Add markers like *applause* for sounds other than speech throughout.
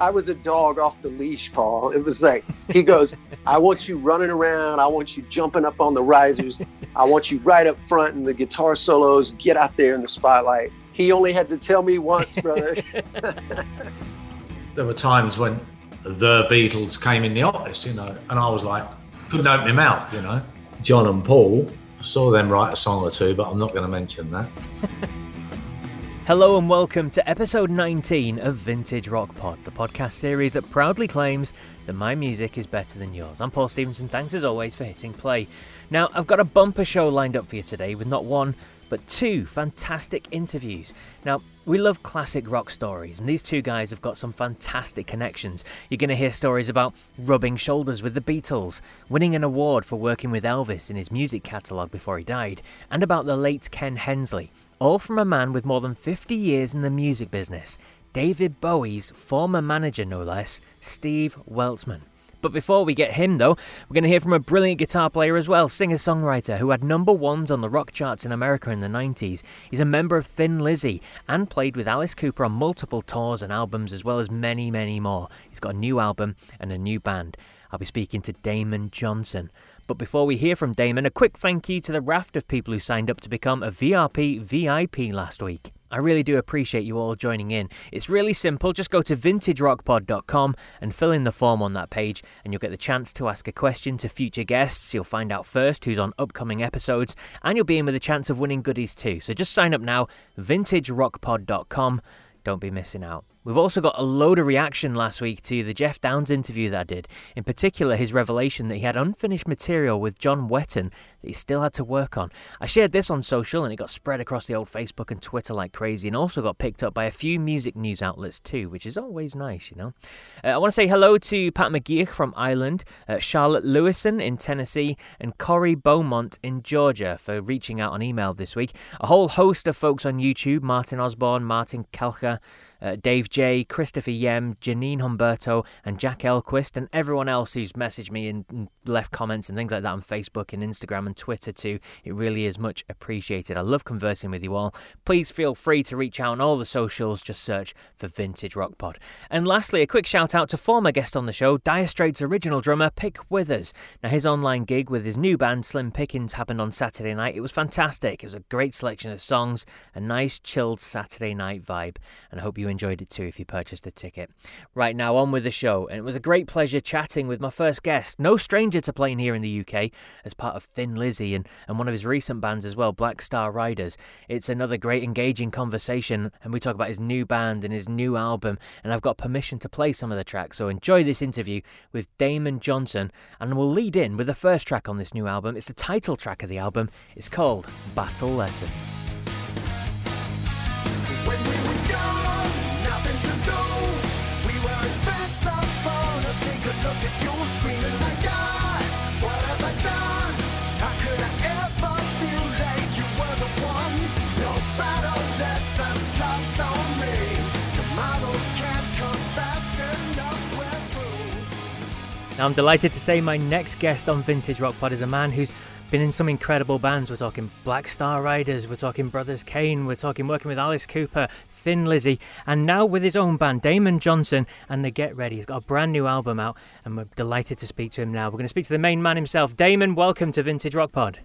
I was a dog off the leash, Paul. It was like he goes, I want you running around, I want you jumping up on the risers, I want you right up front in the guitar solos, get out there in the spotlight. He only had to tell me once, brother. *laughs* *laughs* there were times when the Beatles came in the office, you know, and I was like, couldn't open my mouth, you know. John and Paul, I saw them write a song or two, but I'm not going to mention that. *laughs* Hello and welcome to episode 19 of Vintage Rock Pod, the podcast series that proudly claims that my music is better than yours. I'm Paul Stevenson, thanks as always for hitting play. Now, I've got a bumper show lined up for you today with not one, but two fantastic interviews. Now, we love classic rock stories, and these two guys have got some fantastic connections. You're going to hear stories about rubbing shoulders with the Beatles, winning an award for working with Elvis in his music catalogue before he died, and about the late Ken Hensley all from a man with more than 50 years in the music business, David Bowie's former manager, no less, Steve Weltman. But before we get him, though, we're going to hear from a brilliant guitar player as well, singer songwriter who had number ones on the rock charts in America in the 90s. He's a member of Thin Lizzy and played with Alice Cooper on multiple tours and albums, as well as many, many more. He's got a new album and a new band. I'll be speaking to Damon Johnson. But before we hear from Damon, a quick thank you to the raft of people who signed up to become a VRP VIP last week. I really do appreciate you all joining in. It's really simple. Just go to vintagerockpod.com and fill in the form on that page, and you'll get the chance to ask a question to future guests. You'll find out first who's on upcoming episodes, and you'll be in with a chance of winning goodies too. So just sign up now, vintagerockpod.com. Don't be missing out. We've also got a load of reaction last week to the Geoff Downes interview that I did. In particular, his revelation that he had unfinished material with John Wetton that he still had to work on. I shared this on social and it got spread across the old Facebook and Twitter like crazy and also got picked up by a few music news outlets too, which is always nice, you know. Uh, I want to say hello to Pat McGeoch from Ireland, uh, Charlotte Lewison in Tennessee, and Corey Beaumont in Georgia for reaching out on email this week. A whole host of folks on YouTube Martin Osborne, Martin Kelcher uh, Dave J, Christopher Yem, Janine Humberto, and Jack Elquist, and everyone else who's messaged me and, left comments and things like that on Facebook and Instagram and Twitter too. It really is much appreciated. I love conversing with you all. Please feel free to reach out on all the socials. Just search for Vintage Rock Pod. And lastly, a quick shout out to former guest on the show, Dire Straits original drummer Pick Withers. Now, his online gig with his new band Slim Pickens happened on Saturday night. It was fantastic. It was a great selection of songs, a nice chilled Saturday night vibe, and I hope you enjoyed it too if you purchased a ticket. Right now, on with the show, and it was a great pleasure chatting with my first guest, no stranger to playing here in the UK as part of Thin Lizzy and, and one of his recent bands as well, Black Star Riders. It's another great engaging conversation, and we talk about his new band and his new album, and I've got permission to play some of the tracks, so enjoy this interview with Damon Johnson, and we'll lead in with the first track on this new album. It's the title track of the album. It's called Battle Lessons. Now, I'm delighted to say my next guest on Vintage Rock Pod is a man who's been in some incredible bands. We're talking Black Star Riders, we're talking Brothers Cane, we're talking working with Alice Cooper, Thin Lizzy, and now with his own band, Damon Johnson and the Get Ready. He's got a brand new album out, and we're delighted to speak to him now. We're going to speak to the main man himself. Damon, welcome to Vintage Rock Pod.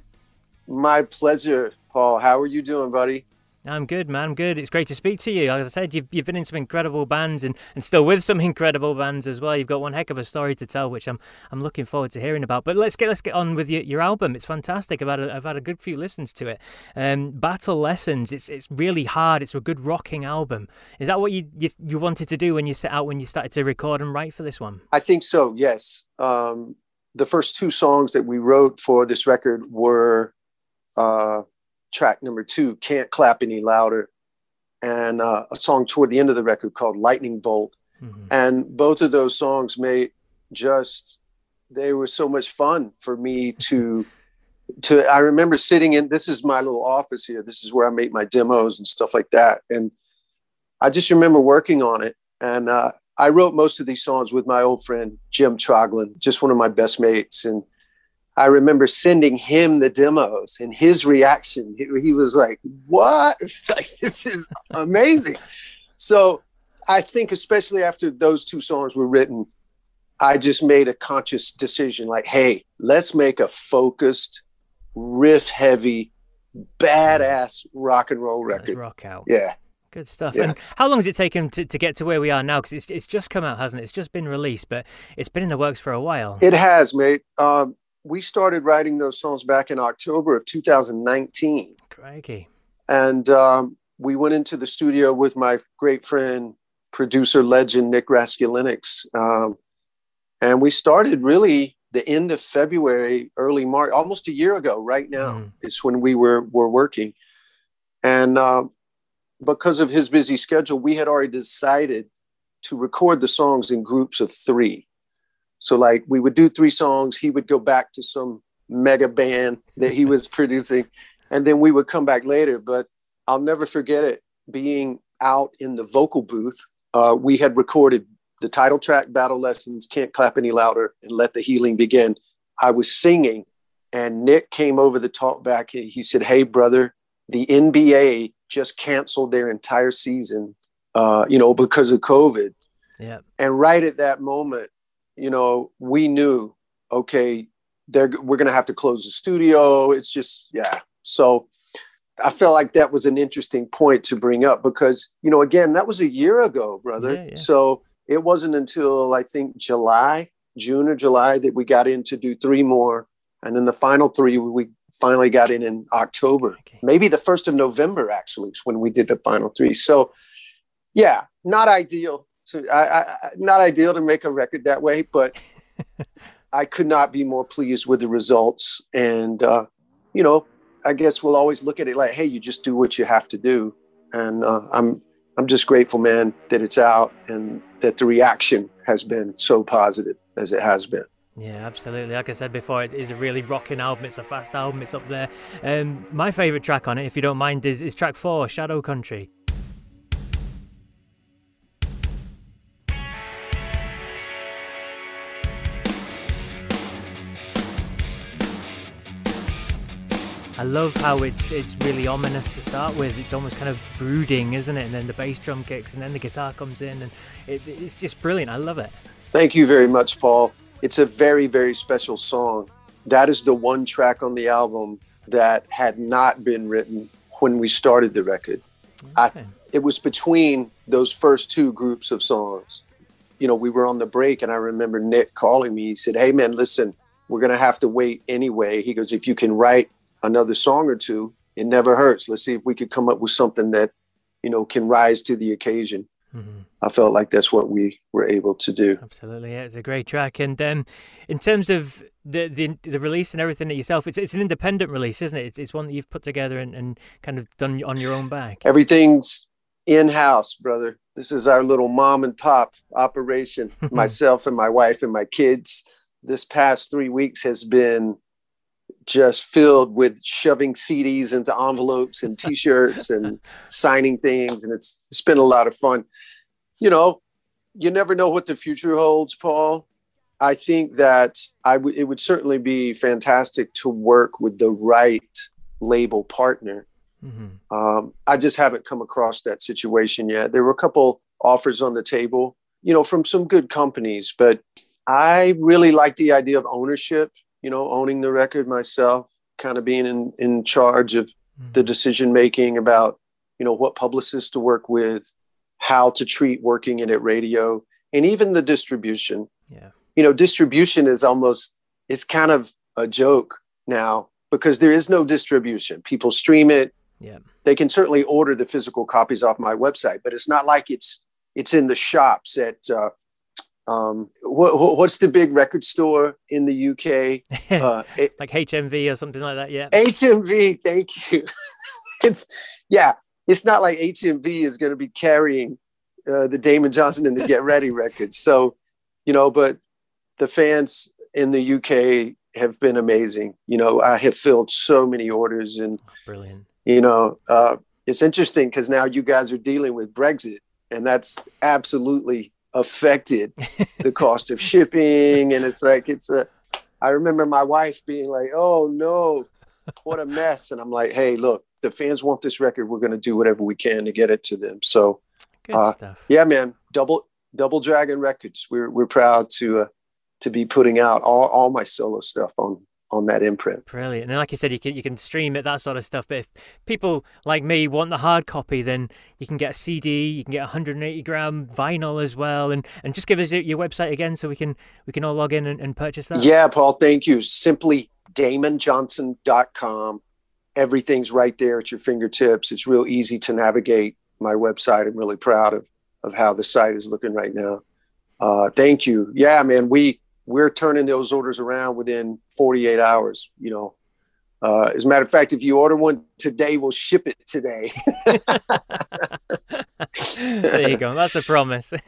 My pleasure, Paul. How are you doing, buddy? I'm good, man. I'm good. It's great to speak to you. As I said, you've, you've been in some incredible bands and, and still with some incredible bands as well. You've got one heck of a story to tell, which I'm I'm looking forward to hearing about. But let's get let's get on with your, your album. It's fantastic. I've had a, I've had a good few listens to it. Um, Battle Lessons. It's it's really hard. It's a good rocking album. Is that what you, you you wanted to do when you set out when you started to record and write for this one? I think so. Yes. Um, the first two songs that we wrote for this record were. Uh, track number two, Can't Clap Any Louder, and uh, a song toward the end of the record called Lightning Bolt. Mm-hmm. And both of those songs made just, they were so much fun for me *laughs* to. To I remember sitting in this is my little office here. This is where I make my demos and stuff like that. And I just remember working on it. And uh, I wrote most of these songs with my old friend Jim Troglin, just one of my best mates. And I remember sending him the demos and his reaction. He, he was like, What? *laughs* like, this is amazing. so I think, especially after those two songs were written, I just made a conscious decision like, hey, let's make a focused, riff heavy, badass rock and roll record. Let's rock out. Yeah. Good stuff. Yeah. And how long has it taken to, to get to where we are now? Because it's, it's just come out, hasn't it? It's just been released, but it's been in the works for a while. It has, mate. Um, we started writing those songs back in October of 2019. Crikey. And um, we went into the studio with my great friend, producer legend Nick Raskulinecz. Um, and we started really the end of February, early March, almost a year ago, right now mm. is when we were, were working. And uh, because of his busy schedule, we had already decided to record the songs in groups of three. So like we would do three songs, he would go back to some mega band that he was *laughs* producing, and then we would come back later. But I'll never forget it being out in the vocal booth. Uh, we had recorded the title track, Battle Lessons, Can't Clap Any Louder, and Let the Healing Begin. I was singing, and Nick came over the talk back. He said, Hey, brother, the NBA just canceled their entire season, uh, you know, because of COVID. Yeah. And right at that moment, you know, we knew, okay, they're, we're going to have to close the studio. It's just, yeah. So I felt like that was an interesting point to bring up because, you know, again, that was a year ago, brother. Yeah, yeah. So it wasn't until I think July, June or July that we got in to do three more. And then the final three, we finally got in in October, okay. maybe the first of November, actually, is when we did the final three. So, yeah, not ideal so I, I, not ideal to make a record that way, but *laughs* I could not be more pleased with the results. And uh, you know, I guess we'll always look at it like, hey, you just do what you have to do. And uh, I'm I'm just grateful, man, that it's out and that the reaction has been so positive as it has been. Yeah, absolutely. Like I said before, it is a really rocking album. It's a fast album. It's up there. Um, my favourite track on it, if you don't mind, is, is track four, Shadow Country. I love how it's it's really ominous to start with. It's almost kind of brooding, isn't it? And then the bass drum kicks, and then the guitar comes in, and it, it's just brilliant. I love it. Thank you very much, Paul. It's a very very special song. That is the one track on the album that had not been written when we started the record. Okay. I, it was between those first two groups of songs. You know, we were on the break, and I remember Nick calling me. He said, "Hey, man, listen." We're going to have to wait anyway. He goes, if you can write another song or two, it never hurts. Let's see if we could come up with something that, you know, can rise to the occasion. Mm-hmm. I felt like that's what we were able to do. Absolutely, yeah, it's a great track. And um, in terms of the, the the release and everything that yourself, it's it's an independent release, isn't it? It's, it's one that you've put together and, and kind of done on your own back. Everything's in house, brother. This is our little mom and pop operation. *laughs* Myself and my wife and my kids. This past three weeks has been just filled with shoving CDs into envelopes and T-shirts and *laughs* signing things, and it's it's been a lot of fun. You know, you never know what the future holds, Paul. I think that I w- it would certainly be fantastic to work with the right label partner. Mm-hmm. Um, I just haven't come across that situation yet. There were a couple offers on the table, you know, from some good companies, but I really like the idea of ownership you know, owning the record myself, kind of being in, in charge of the mm-hmm. decision making about, you know, what publicists to work with, how to treat working in at radio, and even the distribution. Yeah. You know, distribution is almost it's kind of a joke now because there is no distribution. People stream it. Yeah. They can certainly order the physical copies off my website, but it's not like it's it's in the shops at uh, um, what, what's the big record store in the UK? *laughs* Uh, like HMV or something like that. Yeah. HMV. Thank you. *laughs* it's yeah. It's not like HMV is going to be carrying uh, the Damon Johnson and the Get Ready *laughs* records. So, you know, but the fans in the UK have been amazing. You know, I have filled so many orders and brilliant. You know, uh, it's interesting because now you guys are dealing with Brexit, and that's absolutely affected *laughs* the cost of shipping. And it's like it's a. I remember my wife being like, "Oh no, what a mess!" And I'm like, "Hey, look, the fans want this record. We're going to do whatever we can to get it to them." So, uh, yeah, man, double double Dragon Records. We're we're proud to uh, to be putting out all, all my solo stuff on on that imprint. Brilliant. And like you said, you can you can stream it, that sort of stuff. But if people like me want the hard copy, then you can get a CD, you can get 180 gram vinyl as well. And and just give us your website again so we can we can all log in and, and purchase that. Yeah, Paul, thank you. Simply damonjohnson.com. Everything's right there at your fingertips. It's real easy to navigate my website. I'm really proud of of how the site is looking right now. Uh, thank you. Yeah, man, we we're turning those orders around within 48 hours. You know, uh, as a matter of fact, if you order one today, we'll ship it today. *laughs* *laughs* there you go. That's a promise. *laughs* now,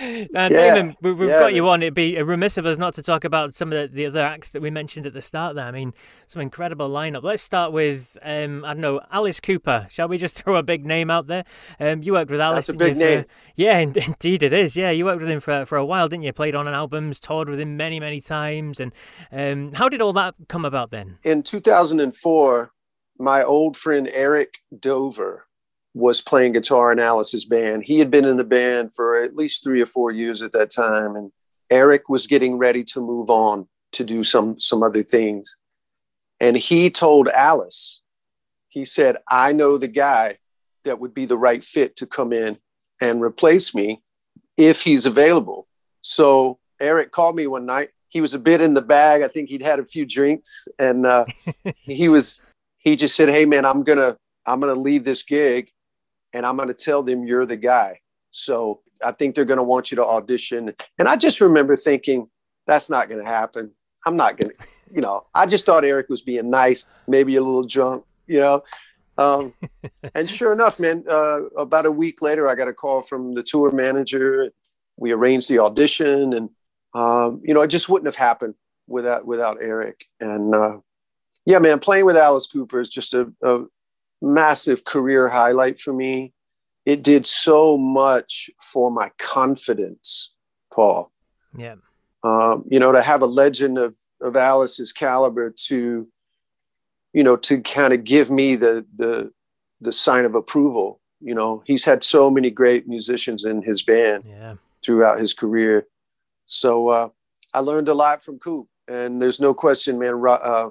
yeah. Damon, we've yeah, got you on. It'd be remiss of us not to talk about some of the, the, other acts that we mentioned at the start there. I mean, some incredible lineup. Let's start with, um, I don't know, Alice Cooper. Shall we just *laughs* throw a big name out there? Um, you worked with Alice. That's a big name. yeah, *laughs* indeed it is. Yeah, you worked with him for, for a while, didn't you? Played on albums, toured with him many, many times. And um, how did all that come about then? In 2004, my old friend Eric Dover was playing guitar in Alice's band. He had been in the band for at least three or four years at that time, and Eric was getting ready to move on to do some some other things. And he told Alice, he said, "I know the guy that would be the right fit to come in and replace me if he's available." So Eric called me one night. He was a bit in the bag. I think he'd had a few drinks, and uh, *laughs* he was he just said, "Hey man, I'm gonna I'm gonna leave this gig, and I'm gonna tell them you're the guy." So I think they're gonna want you to audition. And I just remember thinking, "That's not gonna happen. I'm not gonna." You know, I just thought Eric was being nice, maybe a little drunk. You know. Um, *laughs* and sure enough, man, uh, about a week later, I got a call from the tour manager. We arranged the audition, and um, you know, it just wouldn't have happened without without Eric. And uh, yeah, man, playing with Alice Cooper is just a, a massive career highlight for me. It did so much for my confidence, Paul. Yeah. Um, you know, to have a legend of of Alice's caliber to, you know, to kind of give me the the the sign of approval. You know, he's had so many great musicians in his band yeah. throughout his career. So uh, I learned a lot from Coop, and there's no question, man. Uh,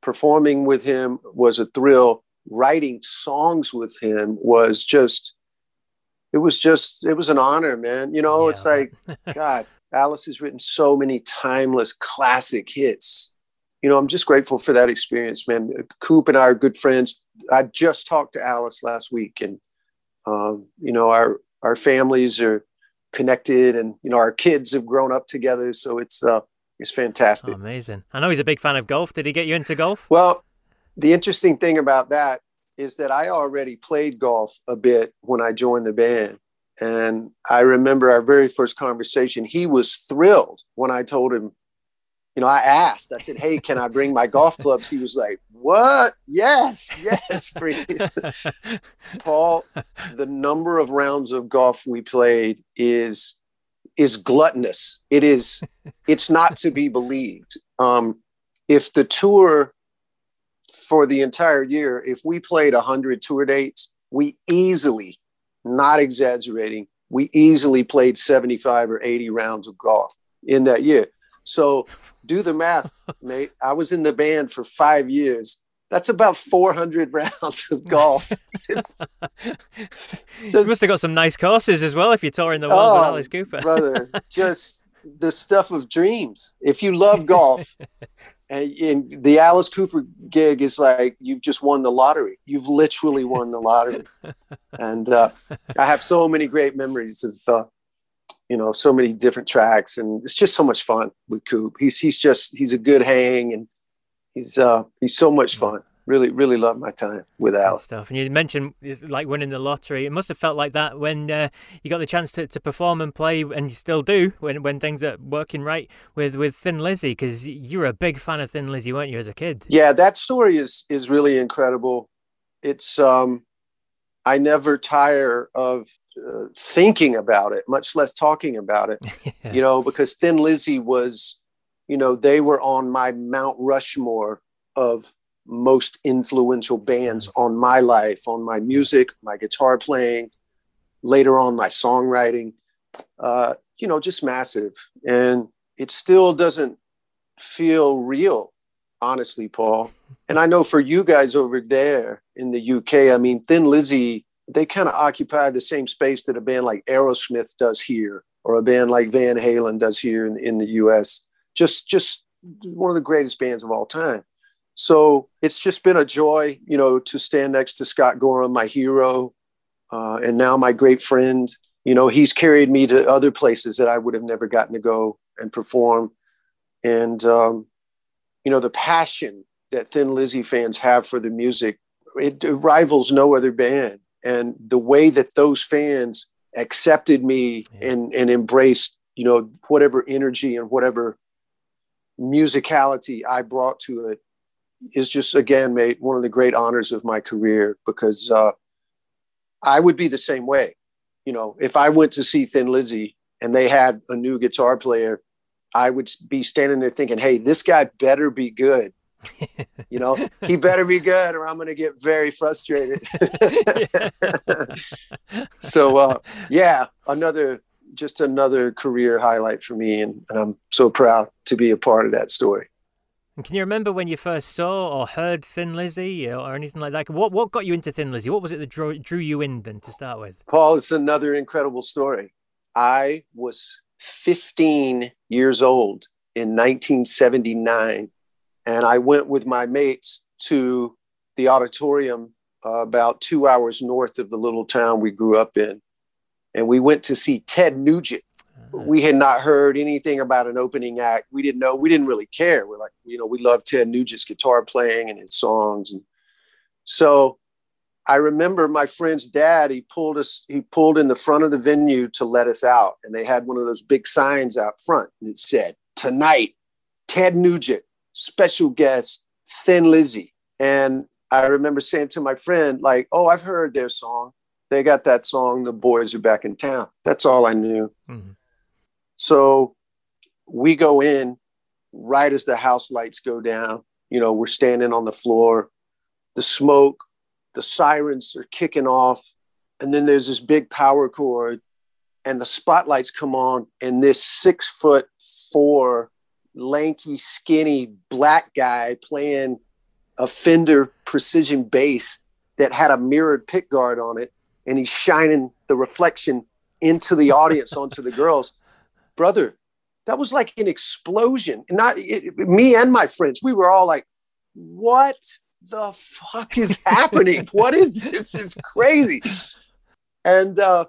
performing with him was a thrill. Writing songs with him was just, it was just, it was an honor, man. You know, yeah. it's like, God, Alice has written so many timeless classic hits. You know, I'm just grateful for that experience, man. Coop and I are good friends. I just talked to Alice last week, and um, you know, our our families are connected, and you know, our kids have grown up together. So it's uh, He's fantastic. Oh, amazing. I know he's a big fan of golf. Did he get you into golf? Well, the interesting thing about that is that I already played golf a bit when I joined the band. And I remember our very first conversation. He was thrilled when I told him, you know, I asked, I said, Hey, can I bring my golf clubs? He was like, What? Yes, yes, *laughs* Paul, the number of rounds of golf we played is is gluttonous. It is it's not to be believed. Um, if the tour for the entire year, if we played 100 tour dates, we easily, not exaggerating, we easily played 75 or 80 rounds of golf in that year. So do the math, *laughs* mate. I was in the band for five years that's about 400 rounds of golf. *laughs* just, you must have got some nice courses as well if you're touring the world oh, with Alice Cooper. brother, *laughs* just the stuff of dreams. If you love golf, and, and, the Alice Cooper gig is like you've just won the lottery. You've literally won the lottery, *laughs* and uh, I have so many great memories of uh, you know so many different tracks, and it's just so much fun with Coop. He's he's just he's a good hang, and he's uh, he's so much fun really really loved my time with Al. Stuff. And you mentioned like winning the lottery. It must have felt like that when uh, you got the chance to, to perform and play, and you still do when when things are working right with with Thin Lizzy, because you were a big fan of Thin Lizzy, weren't you, as a kid? Yeah, that story is is really incredible. It's um, I never tire of uh, thinking about it, much less talking about it. yeah. *laughs* You know, because Thin Lizzy was, you know, they were on my Mount Rushmore of most influential bands on my life, on my music, my guitar playing, later on my songwriting. Uh, you know, just massive. And it still doesn't feel real, honestly, Paul. And I know for you guys over there in the UK, I mean, Thin Lizzy, they kind of occupy the same space that a band like Aerosmith does here, or a band like Van Halen does here in, in the US. Just, just one of the greatest bands of all time. So it's just been a joy, you know, to stand next to Scott Gorham, my hero, uh, and now my great friend. You know, he's carried me to other places that I would have never gotten to go and perform. And, um, you know, the passion that Thin Lizzy fans have for the music, it, it rivals no other band. And the way that those fans accepted me yeah. and, and embraced, you know, whatever energy and whatever musicality I brought to it is just again made one of the great honors of my career because uh, I would be the same way. You know, if I went to see Thin Lizzy and they had a new guitar player, I would be standing there thinking, "Hey, this guy better be good." *laughs* you know, he better be good, or I'm going to get very frustrated. *laughs* so, uh, yeah, another just another career highlight for me, and, and I'm so proud to be a part of that story. And can you remember when you first saw or heard Thin Lizzy or anything like that? What what got you into Thin Lizzy? What was it that drew, drew you in then to start with? Paul, it's another incredible story. I was 15 years old in 1979, and I went with my mates to the auditorium uh, about two hours north of the little town we grew up in. And we went to see Ted Nugent we had not heard anything about an opening act. We didn't know. We didn't really care. We're like, you know, we love Ted Nugent's guitar playing and his songs, and so I remember my friend's dad. He pulled us. He pulled in the front of the venue to let us out, and they had one of those big signs out front that said, "Tonight, Ted Nugent, special guest, Thin Lizzy." And I remember saying to my friend, like, "Oh, I've heard their song. They got that song. The boys are back in town." That's all I knew. Mm-hmm. So we go in right as the house lights go down. You know, we're standing on the floor, the smoke, the sirens are kicking off. And then there's this big power chord, and the spotlights come on, and this six foot four, lanky, skinny black guy playing a Fender precision bass that had a mirrored pickguard on it, and he's shining the reflection into the audience, onto the girls brother, that was like an explosion. And not it, me and my friends, we were all like, what the fuck is *laughs* happening? what is this? It's crazy. And, uh,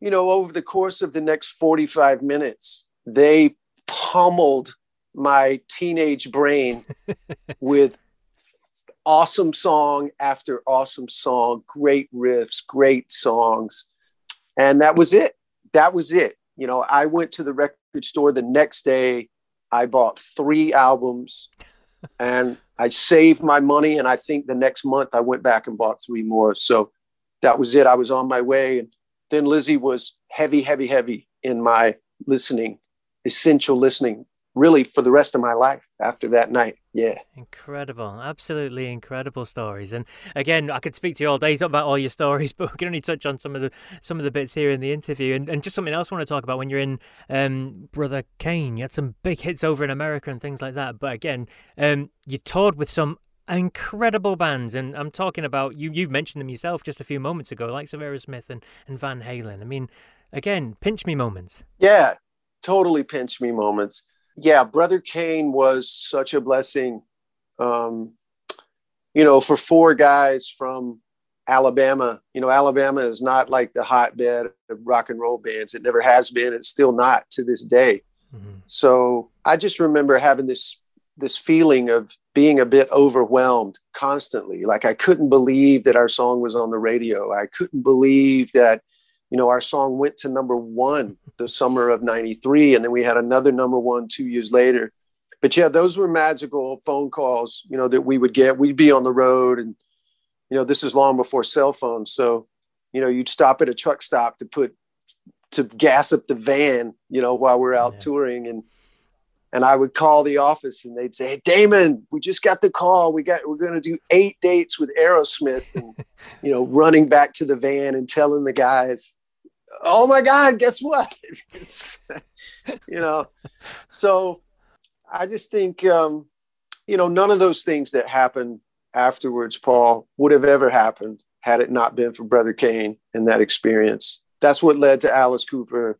you know, over the course of the next 45 minutes, they pummeled my teenage brain *laughs* with awesome song after awesome song, great riffs, great songs. And that was it. That was it you know, I went to the record store the next day. I bought three albums *laughs* and I saved my money. And I think the next month I went back and bought three more. So that was it. I was on my way. And then Lizzy was heavy, heavy, heavy in my listening, essential listening really for the rest of my life after that night. Yeah. Incredible. Absolutely incredible stories. And again, I could speak to you all day talk about all your stories, *laughs* but we can only touch on some of the some of the bits here in the interview. And, and just something else I want to talk about when you're in um, Brother Cane, You had some big hits over in America and things like that. But again, um, you toured with some incredible bands, and I'm talking about you. You've mentioned them yourself just a few moments ago, like Aerosmith and and Van Halen. I mean, again, pinch me moments. Yeah, totally pinch me moments. Yeah, Brother Cane was such a blessing. Um, you know, for four guys from Alabama, you know, Alabama is not like the hotbed of rock and roll bands. It never has been. It's still not to this day. Mm-hmm. So I just remember having this this feeling of being a bit overwhelmed constantly. Like I couldn't believe that our song was on the radio. I couldn't believe that, you know, our song went to number one the summer of 93. And then we had another number one two years later. But yeah, those were magical phone calls, you know, that we would get. We'd be on the road and, you know, this is long before cell phones. So, you know, you'd stop at a truck stop to put, to gas up the van, you know, while we're out yeah. touring. And, and I would call the office and they'd say, hey, Damon, we just got the call. We got, we're going to do eight dates with Aerosmith and, *laughs* you know, running back to the van and telling the guys, oh my God, guess what? *laughs* you know, so I just think, um, you know, none of those things that happened afterwards, Paul, would have ever happened had it not been for Brother Cane and that experience. That's what led to Alice Cooper,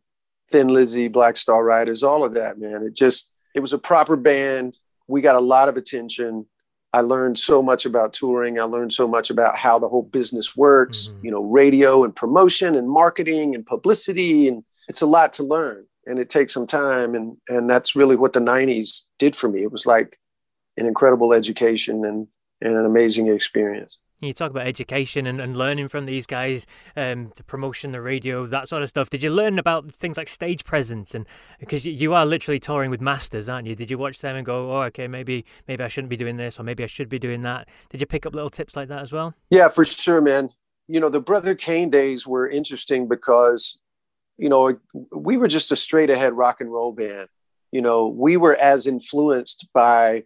Thin Lizzy, Black Star Riders, all of that, man. It just, it was a proper band. We got a lot of attention. I learned so much about touring. I learned so much about how the whole business works, mm-hmm. you know, radio and promotion and marketing and publicity. And it's a lot to learn and it takes some time. And, and that's really what the 90s did for me. It was like an incredible education and, and an amazing experience. You talk about education and, and learning from these guys, um, the promotion, the radio, that sort of stuff. Did you learn about things like stage presence? And because you are literally touring with masters, aren't you? Did you watch them and go, "Oh, okay, maybe maybe I shouldn't be doing this, or maybe I should be doing that"? Did you pick up little tips like that as well? Yeah, for sure, man. You know, the Brother Cane days were interesting because, you know, we were just a straight ahead rock and roll band. You know, we were as influenced by,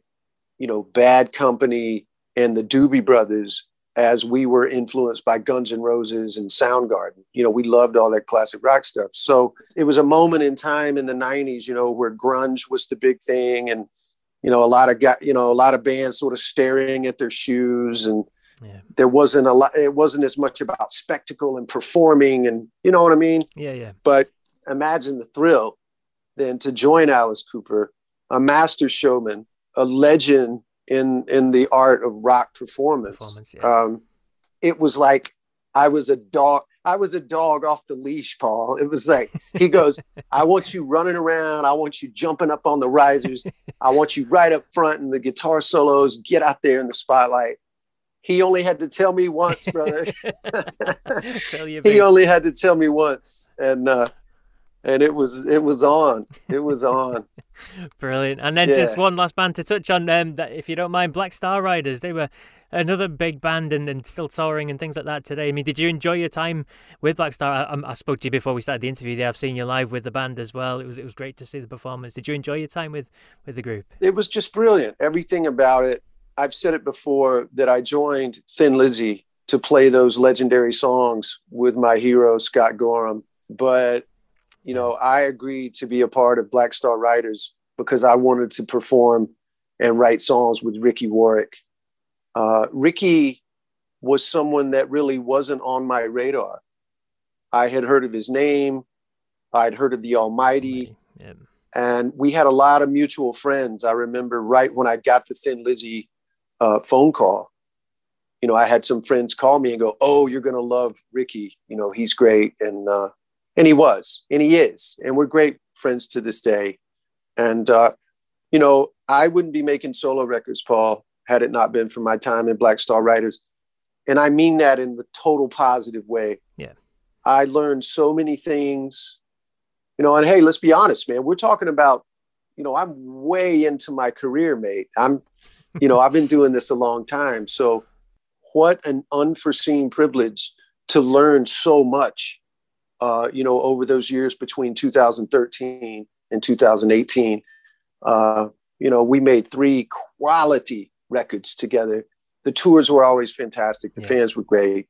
you know, Bad Company and the Doobie Brothers as we were influenced by Guns N' Roses and Soundgarden. You know, we loved all that classic rock stuff. So it was a moment in time in the 90s, you know, where grunge was the big thing and you know, a lot of got, you know, a lot of bands sort of staring at their shoes and yeah. there wasn't a lot it wasn't as much about spectacle and performing and you know what I mean? Yeah, yeah. But imagine the thrill then to join Alice Cooper, a master showman, a legend in in the art of rock performance. performance yeah. um, it was like I was a dog. I was a dog off the leash, Paul. It was like he goes, "I want you running around. I want you jumping up on the risers. I want you right up front in the guitar solos. Get out there in the spotlight." He only had to tell me once, brother. *laughs* *laughs* he only had to tell me once, and uh, and it was it was on. It was on. *laughs* Brilliant. And then yeah. just one last band to touch on, um, that, if you don't mind, Black Star Riders. They were another big band and, and still touring and things like that today. I mean, did you enjoy your time with Black Star? I, I spoke to you before we started the interview. There, I've seen you live with the band as well. It was it was great to see the performance. Did you enjoy your time with with the group? It was just brilliant. Everything about it. I've said it before that I joined Thin Lizzy to play those legendary songs with my hero Scott Gorham, but you know, I agreed to be a part of Black Star Riders because I wanted to perform and write songs with Ricky Warwick. Uh, Ricky was someone that really wasn't on my radar. I had heard of his name, I'd heard of the Almighty, yeah. and we had a lot of mutual friends. I remember right when I got the Thin Lizzy uh, phone call, you know, I had some friends call me and go, "Oh, you're gonna love Ricky. You know, he's great." And uh, and he was and he is and we're great friends to this day. And uh, you know i wouldn't be making solo records paul had it not been for my time in black star riders and i mean that in the total positive way. Yeah. I learned so many things you know and hey let's be honest man we're talking about you know i'm way into my career mate. I'm you know i've been doing this a long time. So what an unforeseen privilege to learn so much uh, you know, over those years between 2013 and 2018, uh, you know, we made three quality records together. The tours were always fantastic. The yeah. fans were great.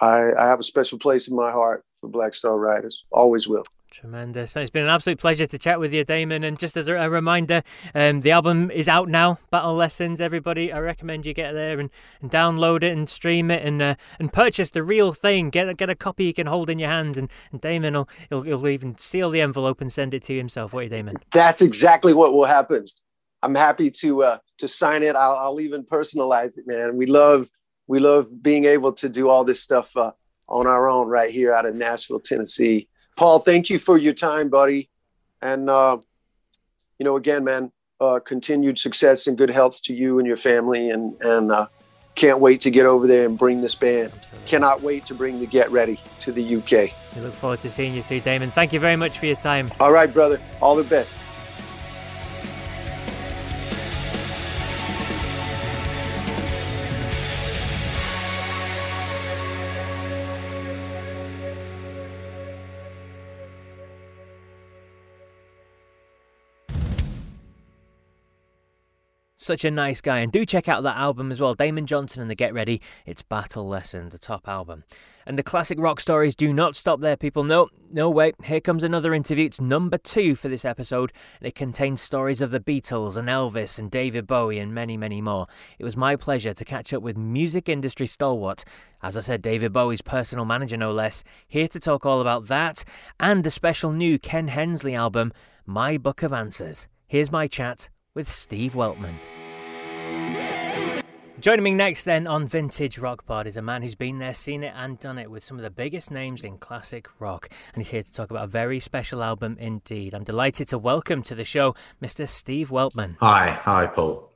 I, I have a special place in my heart for Black Star Riders. Always will. Tremendous. It's been an absolute pleasure to chat with you, Damon. And just as a, reminder, um, the album is out now, Battle Lessons. Everybody, I recommend you get there and, and download it and stream it and uh, and purchase the real thing. Get get a copy you can hold in your hands. And, and Damon will he'll, he'll even seal the envelope and send it to himself. What are you, Damon? That's exactly what will happen. I'm happy to uh, to sign it. I'll, I'll even personalize it, man. We love we love being able to do all this stuff uh, on our own right here out of Nashville, Tennessee. Paul, thank you for your time, buddy. And, uh, you know, again, man, uh, continued success and good health to you and your family. And, and uh, can't wait to get over there and bring this band. Absolutely. Cannot wait to bring the Get Ready to the UK. We look forward to seeing you too, Damon. Thank you very much for your time. All right, brother. All the best. Such a nice guy. And do check out that album as well. Damon Johnson and the Get Ready. It's Battle Lesson, the top album. And the classic rock stories do not stop there, people. No, no, wait. Here comes another interview. It's number two for this episode, and it contains stories of the Beatles and Elvis and David Bowie and many, many more. It was my pleasure to catch up with music industry stalwart, as I said, David Bowie's personal manager, no less, here to talk all about that and the special new Ken Hensley album, My Book of Answers. Here's my chat with Steve Weltman. Joining me next, then, on Vintage Rock Pod is a man who's been there, seen it, and done it with some of the biggest names in classic rock. And he's here to talk about a very special album indeed. I'm delighted to welcome to the show Mr. Steve Weltman. Hi, hi, Paul.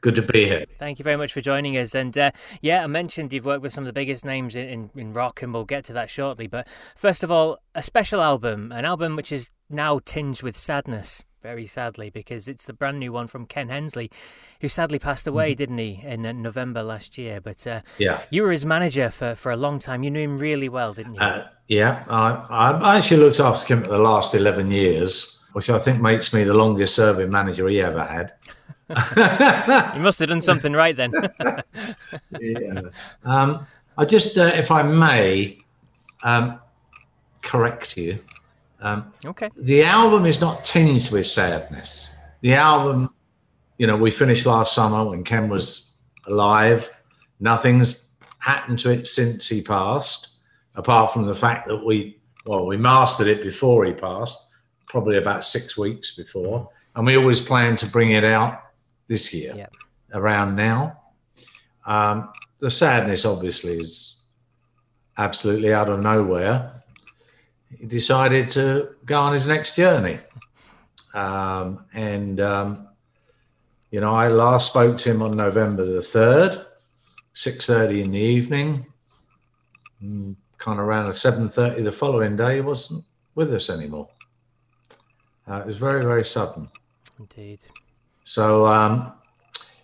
Good to be here. Thank you very much for joining us. And uh, yeah, I mentioned you've worked with some of the biggest names in, in, in, rock, and we'll get to that shortly. But first of all, a special album, an album which is now tinged with sadness very sadly, because it's the brand new one from Ken Hensley, who sadly passed away, mm-hmm. didn't he, in uh, November last year? But uh, yeah, you were his manager for, for a long time. You knew him really well, didn't you? Uh, yeah, I, I actually looked after him for the last 11 years, which I think makes me the longest serving manager he ever had. *laughs* you must have done something right then. *laughs* yeah. Um, I just, uh, if I may, um, correct you. Um, okay. The album is not tinged with sadness. The album, you know, we finished last summer when Ken was alive. Nothing's happened to it since he passed, apart from the fact that we, well, we mastered it before he passed, probably about six weeks before. And we always plan to bring it out this year, yep. around now. Um, the sadness, obviously, is absolutely out of nowhere he decided to go on his next journey. Um, and, um, you know, I last spoke to him on November the 3rd, 6.30 in the evening. And kind of around 7.30 the following day, he wasn't with us anymore. Uh, it was very, very sudden. Indeed. So, um,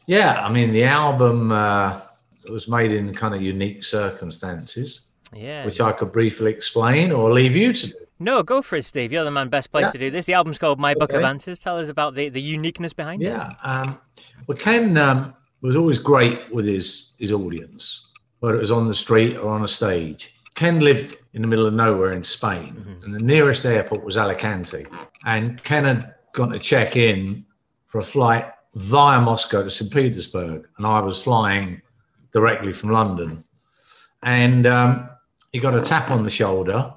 yeah, I mean, the album uh, was made in kind of unique circumstances yeah. which I could briefly explain or leave you to do. No, go for it, Steve. You're the man best place yeah. to do this. The album's called My Book of Answers. Tell us about the, the uniqueness behind yeah. it. Yeah. Um, well, Ken um, was always great with his, his audience, whether it was on the street or on a stage. Ken lived in the middle of nowhere in Spain, mm-hmm. and the nearest airport was Alicante. And Ken had gone to check in for a flight via Moscow to St. Petersburg, and I was flying directly from London. And um, he got a tap on the shoulder.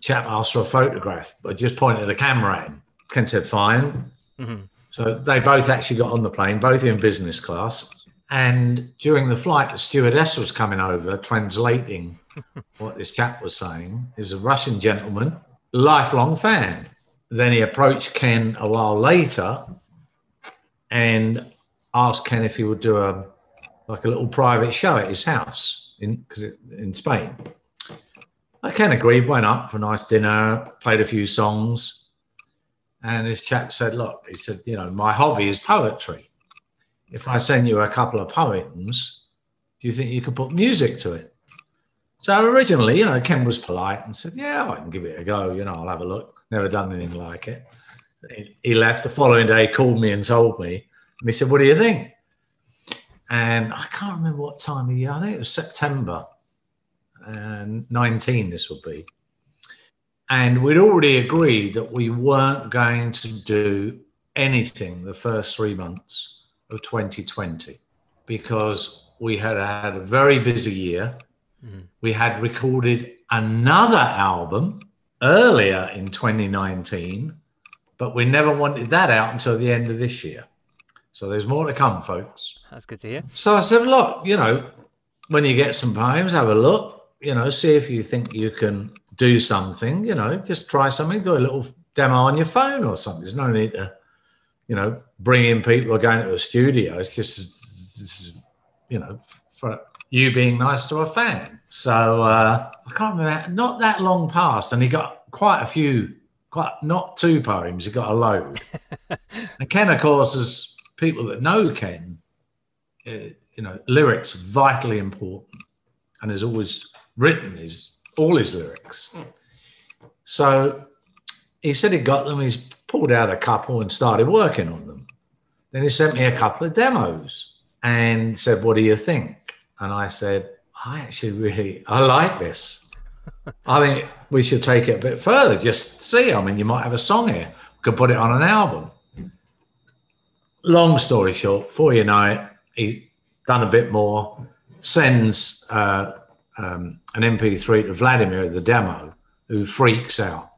Chap asked for a photograph, but just pointed the camera at him. Ken said, fine. Mm-hmm. So they both actually got on the plane, both in business class. And during the flight, the stewardess was coming over translating *laughs* what this chap was saying. He was a Russian gentleman, lifelong fan. Then he approached Ken a while later and asked Ken if he would do a like a little private show at his house in because in Spain. I can agree. Went up for a nice dinner, played a few songs, and this chap said, "Look," he said, "you know, my hobby is poetry. If I send you a couple of poems, do you think you could put music to it?" So originally, you know, Ken was polite and said, "Yeah, I can give it a go. You know, I'll have a look. Never done anything like it." He left the following day, called me and told me, and he said, "What do you think?" And I can't remember what time of year. I think it was September and 19 this would be And we'd already agreed that we weren't going to do anything the first three months of 2020 because we had had a very busy year. Mm-hmm. We had recorded another album earlier in 2019, but we never wanted that out until the end of this year. So there's more to come, folks. That's good to hear. So I said, look, you know, when you get some poems, have a look, you know, see if you think you can do something, you know, just try something, do a little demo on your phone or something. There's no need to, you know, bring in people or going to a studio. It's just, this is, you know, for you being nice to a fan. So uh, I can't remember, not that long past, and he got quite a few, quite not two poems, he got a load. *laughs* and Ken, of course, as people that know Ken, uh, you know, lyrics vitally important, and there's always written his all his lyrics. So he said he got them. He's pulled out a couple and started working on them. Then he sent me a couple of demos and said, "What do you think?" And I said, I actually really I like this. I think we should take it a bit further. Just see. I mean, you might have a song here. We could put it on an album. Long story short, before you know it, he's done a bit more. Sends uh, um, an MP3 to Vladimir, the demo, who freaks out.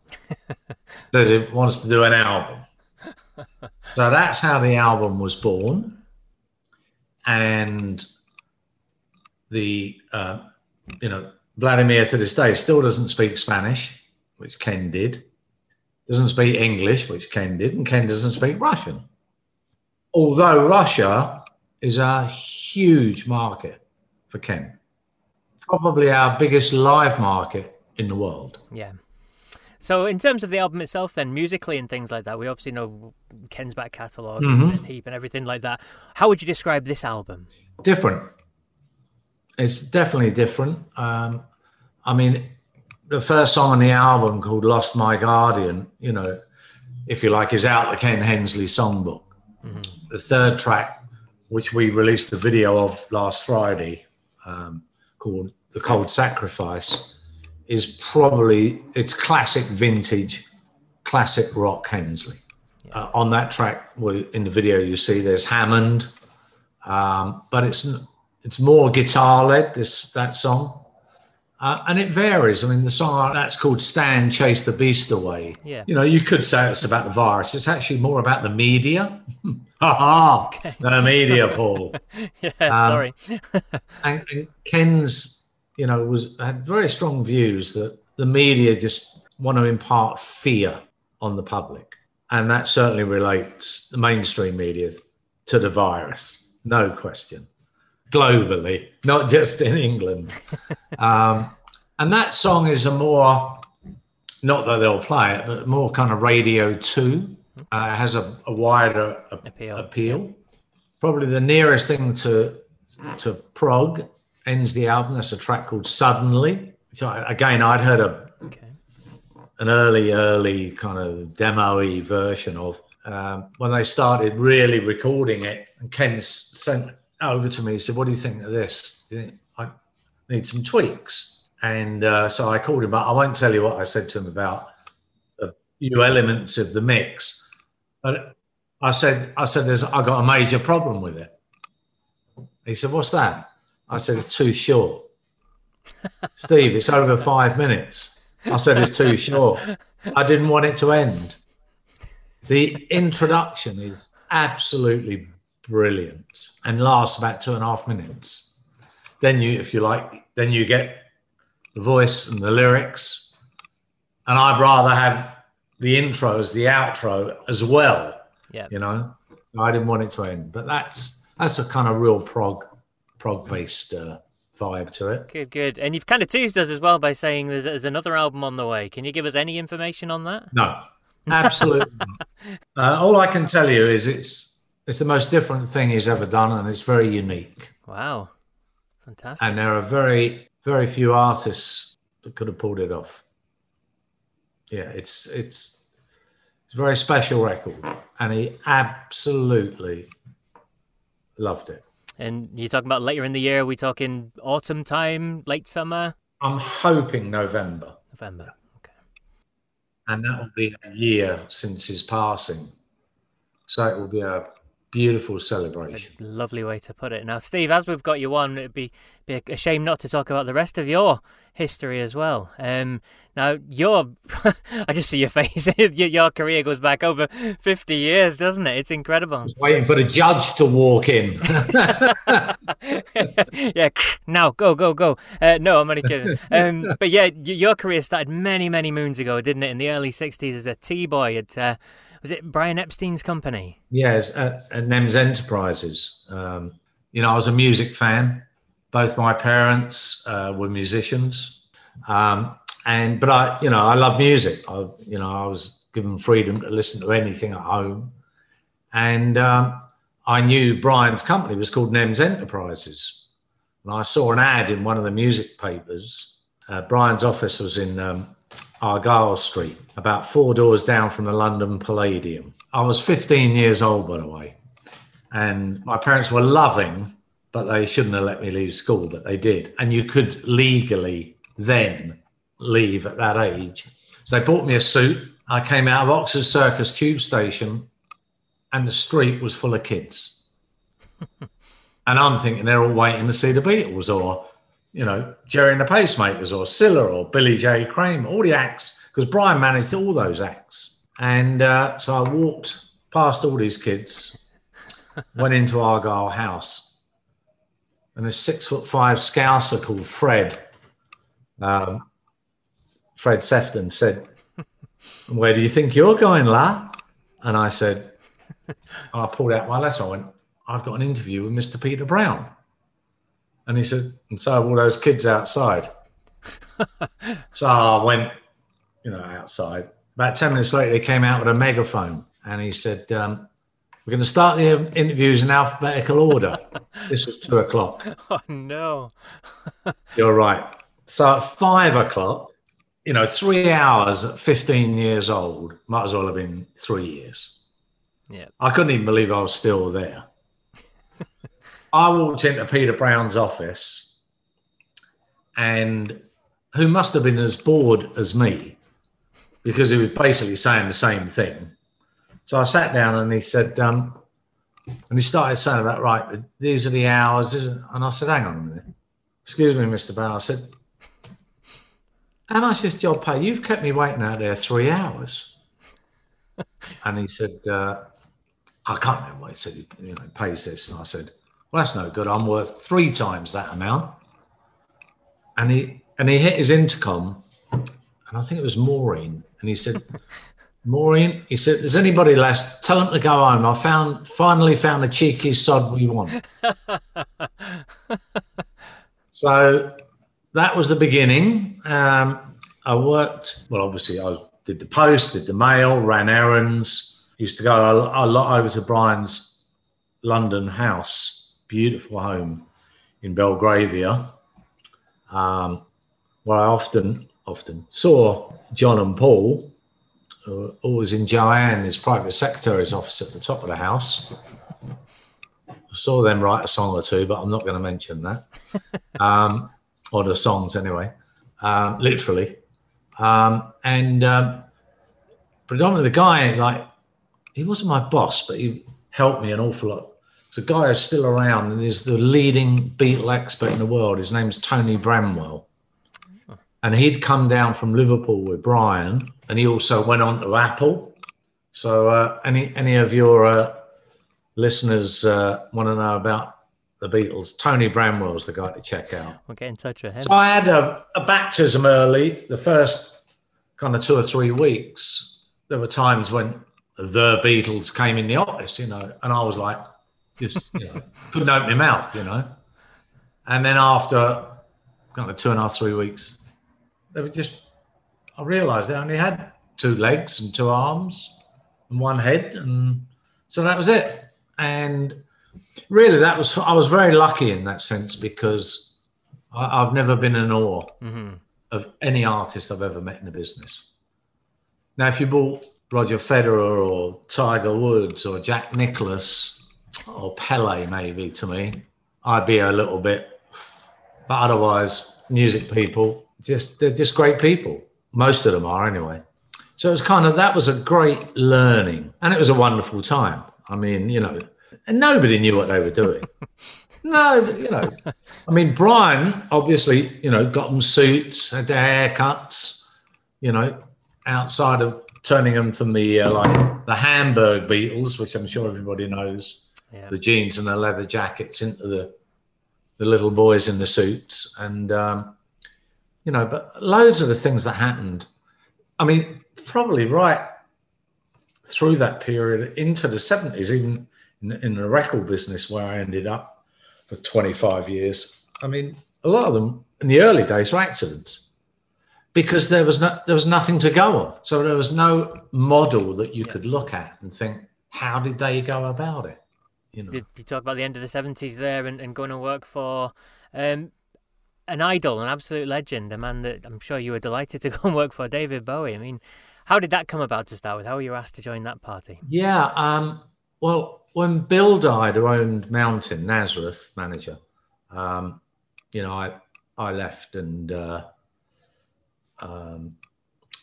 *laughs* Says he wants to do an album. So that's how the album was born. And the uh, you know Vladimir to this day still doesn't speak Spanish, which Ken did. Doesn't speak English, which Ken did, and Ken doesn't speak Russian. Although Russia is a huge market for Ken, probably our biggest live market in the world. Yeah. So, in terms of the album itself, then musically and things like that, we obviously know Ken's back catalog mm-hmm. and Heep and everything like that. How would you describe this album? Different it's definitely different. Um, I mean, the first song on the album called "Lost My Guardian," you know, if you like, is out the Ken Hensley songbook. Mm-hmm. The third track, which we released the video of last Friday, um, called "The Cold Sacrifice," is probably it's classic vintage, classic rock Hensley. Yeah. Uh, on that track, well, in the video you see there's Hammond, um, but it's it's more guitar led. This that song, uh, and it varies. I mean, the song that's called "Stand, Chase the Beast Away." Yeah. You know, you could say it's about the virus. It's actually more about the media. *laughs* ha ha! The media, Paul. *laughs* yeah. Um, sorry. and, and Ken's, you know, was had very strong views that the media just want to impart fear on the public, and that certainly relates the mainstream media to the virus, no question globally, not just in England. *laughs* um, and that song is a more, not that they'll play it, but more kind of radio two. Uh, has a, a wider a, appeal. appeal. Probably the nearest thing to to prog ends the album. That's a track called Suddenly. So again, I'd heard a okay. an early, early kind of demo-y version of um, when they started really recording it. And Ken sent over to me. He said, "What do you think of this? Think I need some tweaks?" And uh, so I called him up. I won't tell you what I said to him about a few elements of the mix, but I said, "I said, there's, I got a major problem with it." He said, "What's that?" I said, "It's too short." *laughs* Steve, it's over five minutes. I said, "It's too short." I didn't want it to end. The introduction is absolutely brilliant and lasts about two and a half minutes. Then you, if you like, then you get the voice and the lyrics. And I'd rather have the intro as the outro as well. Yeah. You know, I didn't want it to end, but that's that's a kind of real prog prog based uh, vibe to it. Good, good. And you've kind of teased us as well by saying there's, there's another album on the way. Can you give us any information on that? No, absolutely. *laughs* uh, all I can tell you is it's it's the most different thing he's ever done, and it's very unique. Wow, fantastic! And there are very, very few artists that could have pulled it off. Yeah, it's it's it's a very special record, and he absolutely loved it. And you're talking about later in the year? Are we talking autumn time, late summer? I'm hoping November. November. Okay. and that will be a year since his passing. So it will be a beautiful celebration. lovely way to put it. Now, Steve, as we've got you on, it'd be, be a shame not to talk about the rest of your history as well. Um, now, your, *laughs* I just see your face. *laughs* your career goes back over 50 years, doesn't it? It's incredible. waiting for the judge to walk in. *laughs* yeah, now go, go, go. Uh, no, I'm only kidding. Um, but yeah, your career started many, many moons ago, didn't it? In the early 60s as a T boy at. Uh, was it Brian Epstein's company? Yes, at, at NEMS Enterprises. Um, you know, I was a music fan. Both my parents uh, were musicians, um, and but I, you know, I love music. I, you know, I was given freedom to listen to anything at home, and um, I knew Brian's company was called NEMS Enterprises, and I saw an ad in one of the music papers. Uh, Brian's office was in um, Argyll Street, about four doors down from the London Palladium. I was 15 years old, by the way, and my parents were loving, but they shouldn't have let me leave school, but they did. And you could legally then leave at that age. So they bought me a suit. I came out of Oxford Circus tube station, and the street was full of kids. *laughs* and I'm thinking they're all waiting to see the Beatles or you know, Gerry and the Pacemakers or Cilla or Billy J. Kramer, all the acts, because Brian managed all those acts. And uh, so I walked past all these kids, *laughs* went into Argyle House, and a six foot five scouser called Fred, um, Fred Sefton said, *laughs* Where do you think you're going, La? And I said, *laughs* I pulled out my letter. I went, I've got an interview with Mr. Peter Brown. And he said, and so all those kids outside. *laughs* so I went, you know, outside. About 10 minutes later, they came out with a megaphone and he said, um, We're going to start the interviews in alphabetical order. *laughs* this was two o'clock. *laughs* Oh, no. You're right. So at five o'clock, you know, three hours at 15 years old might as well have been three years. Yeah. I couldn't even believe I was still there. I walked into Peter Brown's office, and who must have been as bored as me because he was basically saying the same thing. So I sat down and he said, um, and he started saying about right, these are the hours, and I said, hang on a minute, excuse me, Mr. Brown. I said, how much this job pay? You've kept me waiting out there three hours. and he said, uh, I can't remember what he said. He you know, pays this, and I said, well, that's no good. I'm worth three times that amount. And he and he hit his intercom, and I think it was Maureen, and he said, *laughs* Maureen, he said, "There's anybody left? Tell them to go home. I found finally found the cheeky sod we want." *laughs* so that was the beginning. Um, I worked well. Obviously, I did the post, did the mail, ran errands. Used to go a, a lot over to Brian's London house beautiful home in Belgravia, um, where I often often saw John and Paul, uh, always in Joanne, his private secretary's office at the top of the house. I saw them write a song or two, but I'm not going to mention that. *laughs* Um, or the songs anyway, um, literally. Um, and um, predominantly the guy, like, he wasn't my boss, but he helped me an awful lot the guy is still around and he's the leading Beatle expert in the world. His name's Tony Bramwell. And he'd come down from Liverpool with Brian and he also went on to Apple. So, uh, any, any of your uh, listeners uh, want to know about the Beatles, Tony Bramwell's the guy to check out. We'll get in touch with him. So, I had a, a baptism early, the first kind of two or three weeks. There were times when the Beatles came in the office, you know, and I was like, just you know, couldn't open my mouth, you know. And then after kind of two and a half, three weeks, they were just. I realised they only had two legs and two arms and one head, and so that was it. And really, that was I was very lucky in that sense because I, have never been in awe mm-hmm. of any artist I've ever met in the business. Now, if you bought Roger Federer or Tiger Woods or Jack Nicklaus or Pele maybe to me. I'd be a little bit, but otherwise, music people just they're just great people. Most of them are anyway. So it was kind of that was a great learning, and it was a wonderful time. I mean, you know, and nobody knew what they were doing. *laughs* no, you know, I mean, Brian obviously, you know, got them suits, had their haircuts, you know, outside of turning them from the uh, like the Hamburg Beatles, which I'm sure everybody knows, yeah. the jeans and the leather jackets, into the the little boys in the suits, and um, you know, but loads of the things that happened. I mean, probably right through that period into the 70s, even in, in the record business where I ended up for 25 years. I mean, a lot of them in the early days were accidents because there was no, there was nothing to go on. So there was no model that you yeah. could look at and think, how did they go about it? You know. Did you talk about the end of the 70s there and, and going to work for um, an idol, an absolute legend, a man that I'm sure you were delighted to *laughs* go and work for, David Bowie. I mean, how did that come about to start with? How were you asked to join that party? Yeah, um, well, when Bill died, who owned Mountain Nazareth manager, um, you know, I I left and uh, um,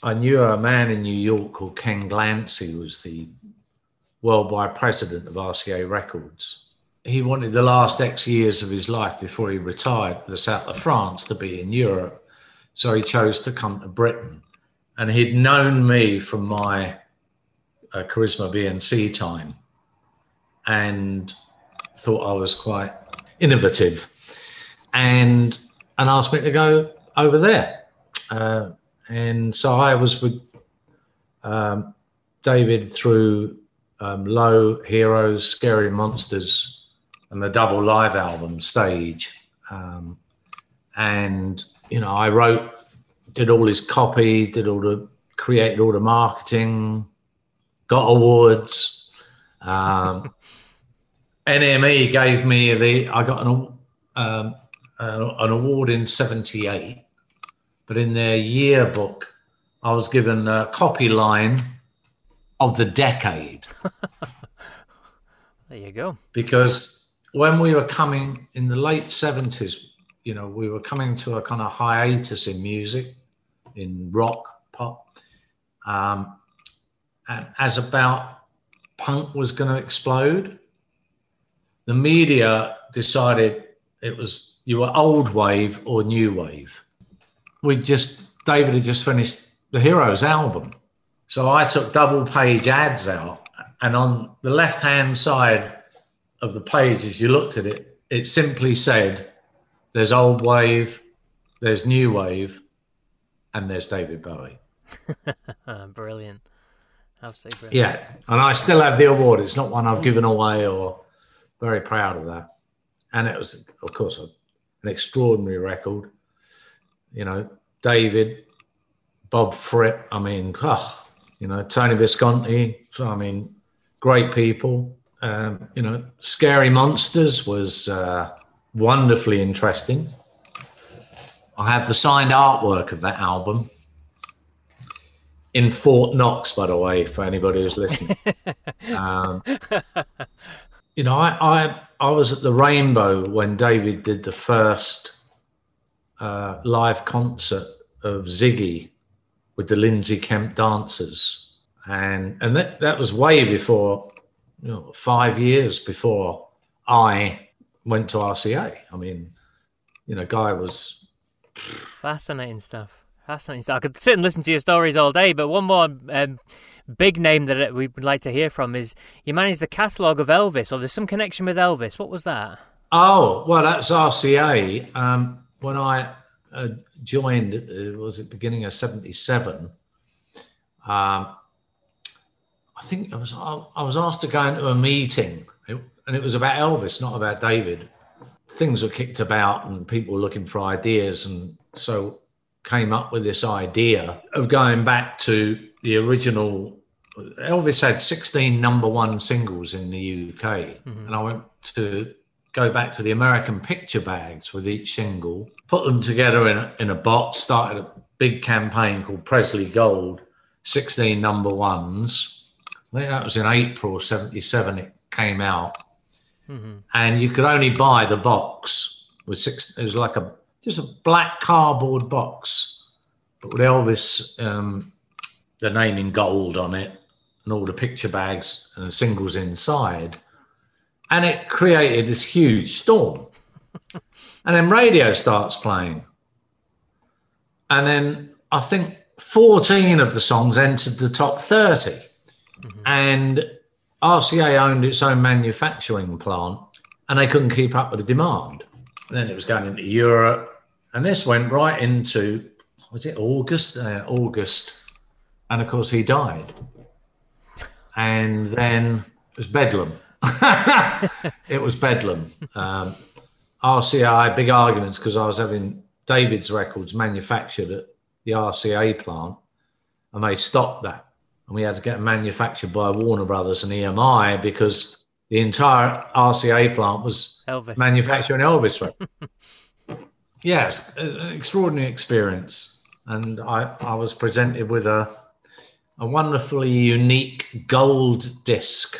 I knew a man in New York called Ken Glancy, who was the worldwide president of RCA Records. He wanted the last X years of his life before he retired to the south of France to be in Europe. So he chose to come to Britain and he'd known me from my uh, Charisma B&C time and thought I was quite innovative and and asked me to go over there. Uh, and so I was with um, David through um, Low Heroes, Scary Monsters, and the double live album stage. Um, and you know, I wrote did all his copy, did all the created all the marketing, got awards. Um, *laughs* NME gave me the I got an um, an award in '78, but in their yearbook, I was given a copy line of the decade. *laughs* there you go. Because when we were coming in the late '70s, you know, we were coming to a kind of hiatus in music in rock, pop. Um, and as about punk was going to explode, the media decided it was you were old wave or new wave. We just David had just finished the Heroes album, so I took double page ads out, and on the left hand side of the page, as you looked at it, it simply said, "There's old wave, there's new wave, and there's David Bowie. *laughs* brilliant. Absolutely brilliant. Yeah, and I still have the award. It's not one I've given away or very proud of that. And it was, of course, an extraordinary record. You know, David, Bob Fripp, I mean, oh, you know, Tony Visconti, so, I mean, great people. Um, you know, Scary Monsters was uh, wonderfully interesting. I have the signed artwork of that album in Fort Knox, by the way, for anybody who's listening. *laughs* um, you know, I, I I was at the Rainbow when David did the first uh, live concert of Ziggy with the Lindsay Kemp dancers, and and that that was way before, you know, five years before I went to RCA. I mean, you know, Guy was Fascinating stuff. Fascinating stuff. I could sit and listen to your stories all day, but one more um, big name that we would like to hear from is you managed the catalogue of Elvis, or there's some connection with Elvis. What was that? Oh, well, that's RCA. Um, when I uh, joined, uh, was it beginning of 77? Um, I think I was, I was asked to go into a meeting, and it was about Elvis, not about David things were kicked about and people were looking for ideas and so came up with this idea of going back to the original elvis had 16 number one singles in the uk mm-hmm. and i went to go back to the american picture bags with each single put them together in a, in a box started a big campaign called presley gold 16 number ones i think that was in april 77 it came out mm-hmm. and you could only buy the box with six. It was like a just a black cardboard box, but with Elvis, um, the name in gold on it and all the picture bags and the singles inside. And it created this huge storm. And then radio starts playing. And then I think 14 of the songs entered the top 30. Mm-hmm. And RCA owned its own manufacturing plant and they couldn't keep up with the demand. And then it was going into Europe. And this went right into, was it August? Uh, August. And of course, he died. And then it was Bedlam. *laughs* it was Bedlam. Um, RCA, big arguments because I was having David's records manufactured at the RCA plant and they stopped that. And we had to get manufactured by Warner Brothers and EMI because the entire RCA plant was Elvis. manufacturing Elvis. records. *laughs* yes, an extraordinary experience. And I, I was presented with a, a wonderfully unique gold disc.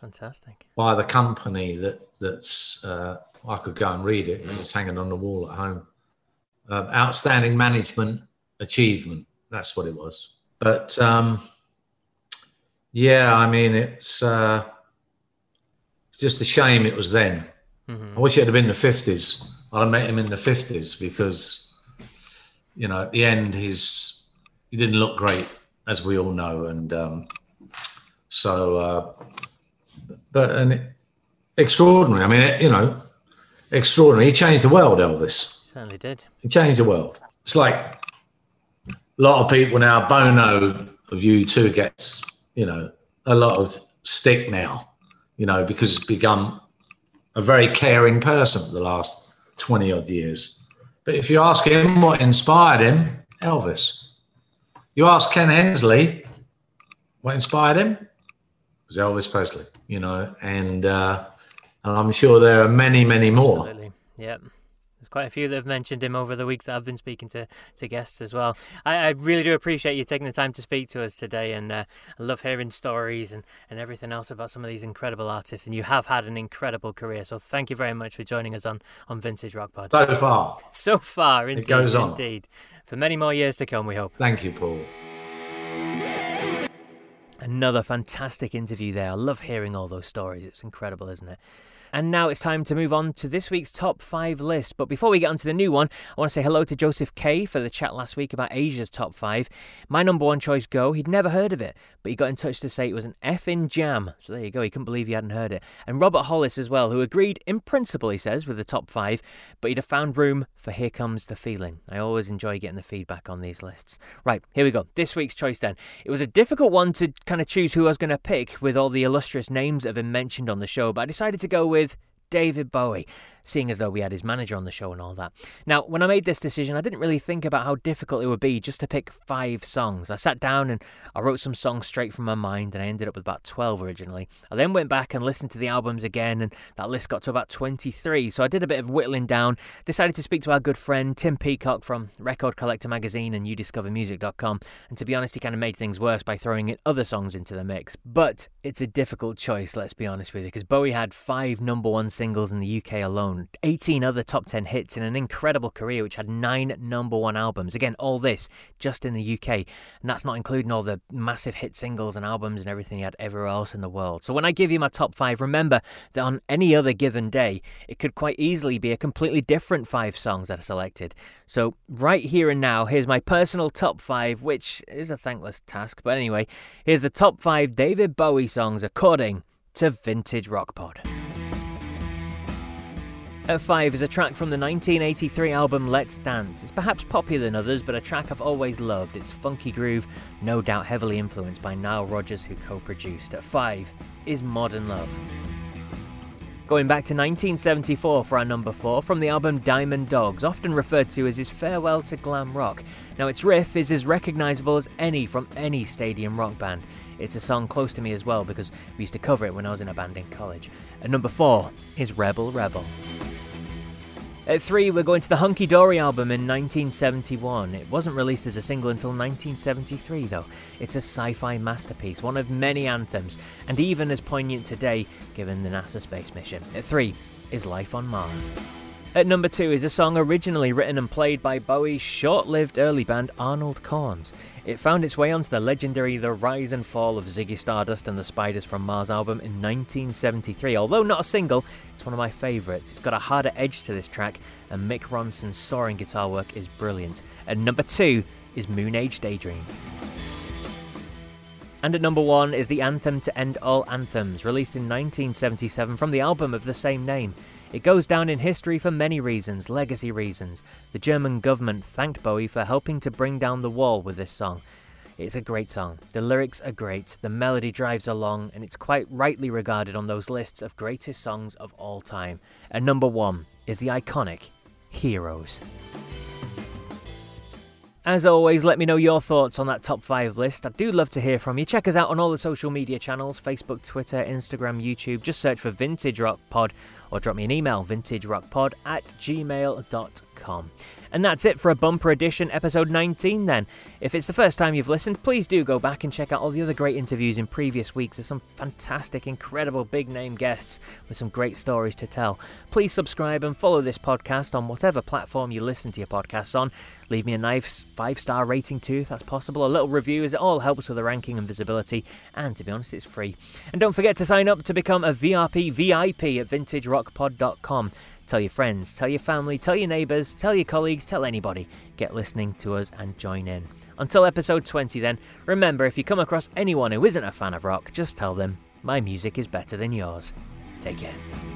Fantastic. By the company that that's uh, I could go and read it. It's hanging on the wall at home. Uh, outstanding management achievement. That's what it was. But um, yeah, I mean, it's uh, it's just a shame it was then. Mm-hmm. I wish it had been the fifties. I'd have met him in the fifties because, you know, at the end, he's he didn't look great, as we all know, and um, so, uh, but and it, extraordinary. I mean, it, you know, extraordinary. He changed the world, Elvis. Certainly did. He changed the world. It's like a lot of people now. Bono of U2 gets, you know, a lot of stick now, you know, because he's become a very caring person for the last 20 odd years. But if you ask him what inspired him, Elvis. You ask Ken Hensley what inspired him, it was Elvis Presley, you know, and, uh, and I'm sure there are many, many more. Absolutely. Yep. There's quite a few that have mentioned him over the weeks that I've been speaking to, to guests as well. I, I really do appreciate you taking the time to speak to us today, and uh, I love hearing stories and, and everything else about some of these incredible artists. And you have had an incredible career, so thank you very much for joining us on, on Vintage Rock Pod. So far. So far, indeed. It goes on. Indeed. For many more years to come, we hope. Thank you, Paul. Another fantastic interview there. I love hearing all those stories. It's incredible, isn't it? And now it's time to move on to this week's top five list. But before we get onto the new one, I want to say hello to Joseph K for the chat last week about Asia's top five. My number one choice, Go, he'd never heard of it, but he got in touch to say it was an effing jam. So there you go, he couldn't believe he hadn't heard it. And Robert Hollis as well, who agreed in principle, he says, with the top five, but he'd have found room for Here Comes the Feeling. I always enjoy getting the feedback on these lists. Right, here we go. This week's choice then. It was a difficult one to kind of choose who I was going to pick with all the illustrious names that have been mentioned on the show, but I decided to go with with David Bowie seeing as though we had his manager on the show and all that. Now, when I made this decision, I didn't really think about how difficult it would be just to pick five songs. I sat down and I wrote some songs straight from my mind, and I ended up with about 12 originally. I then went back and listened to the albums again, and that list got to about 23. So I did a bit of whittling down, decided to speak to our good friend Tim Peacock from Record Collector Magazine and UDiscoverMusic.com, and to be honest, he kind of made things worse by throwing in other songs into the mix. But it's a difficult choice, let's be honest with you, because Bowie had five number one singles in the UK alone 18 other top 10 hits in an incredible career which had nine number one albums. Again, all this just in the UK, and that's not including all the massive hit singles and albums and everything he had everywhere else in the world. So when I give you my top five, remember that on any other given day, it could quite easily be a completely different five songs that are selected. So right here and now, here's my personal top five, which is a thankless task, but anyway, here's the top five David Bowie songs according to Vintage Rock Pod. At 5 is a track from the 1983 album Let's Dance. It's perhaps poppier than others, but a track I've always loved. Its funky groove, no doubt heavily influenced by Nile Rodgers, who co produced. At 5 is Modern Love. Going back to 1974 for our number 4 from the album Diamond Dogs, often referred to as his farewell to glam rock. Now, its riff is as recognisable as any from any stadium rock band. It's a song close to me as well because we used to cover it when I was in a band in college. And number 4 is Rebel Rebel. At 3, we're going to the Hunky Dory album in 1971. It wasn't released as a single until 1973, though. It's a sci fi masterpiece, one of many anthems, and even as poignant today given the NASA space mission. At 3 is Life on Mars. At number two is a song originally written and played by Bowie's short lived early band Arnold Corns. It found its way onto the legendary The Rise and Fall of Ziggy Stardust and the Spiders from Mars album in 1973. Although not a single, it's one of my favourites. It's got a harder edge to this track, and Mick Ronson's soaring guitar work is brilliant. At number two is Moon Age Daydream. And at number one is the anthem to end all anthems, released in 1977 from the album of the same name. It goes down in history for many reasons, legacy reasons. The German government thanked Bowie for helping to bring down the wall with this song. It's a great song. The lyrics are great, the melody drives along, and it's quite rightly regarded on those lists of greatest songs of all time. And number one is the iconic Heroes. As always, let me know your thoughts on that top five list. I do love to hear from you. Check us out on all the social media channels Facebook, Twitter, Instagram, YouTube. Just search for Vintage Rock Pod or drop me an email, vintagerockpod at gmail.com. And that's it for a bumper edition, episode 19 then. If it's the first time you've listened, please do go back and check out all the other great interviews in previous weeks. There's some fantastic, incredible big name guests with some great stories to tell. Please subscribe and follow this podcast on whatever platform you listen to your podcasts on. Leave me a nice five star rating too, if that's possible. A little review, as it all helps with the ranking and visibility. And to be honest, it's free. And don't forget to sign up to become a VRP VIP at vintagerockpod.com. Tell your friends, tell your family, tell your neighbours, tell your colleagues, tell anybody. Get listening to us and join in. Until episode 20, then, remember if you come across anyone who isn't a fan of rock, just tell them, my music is better than yours. Take care.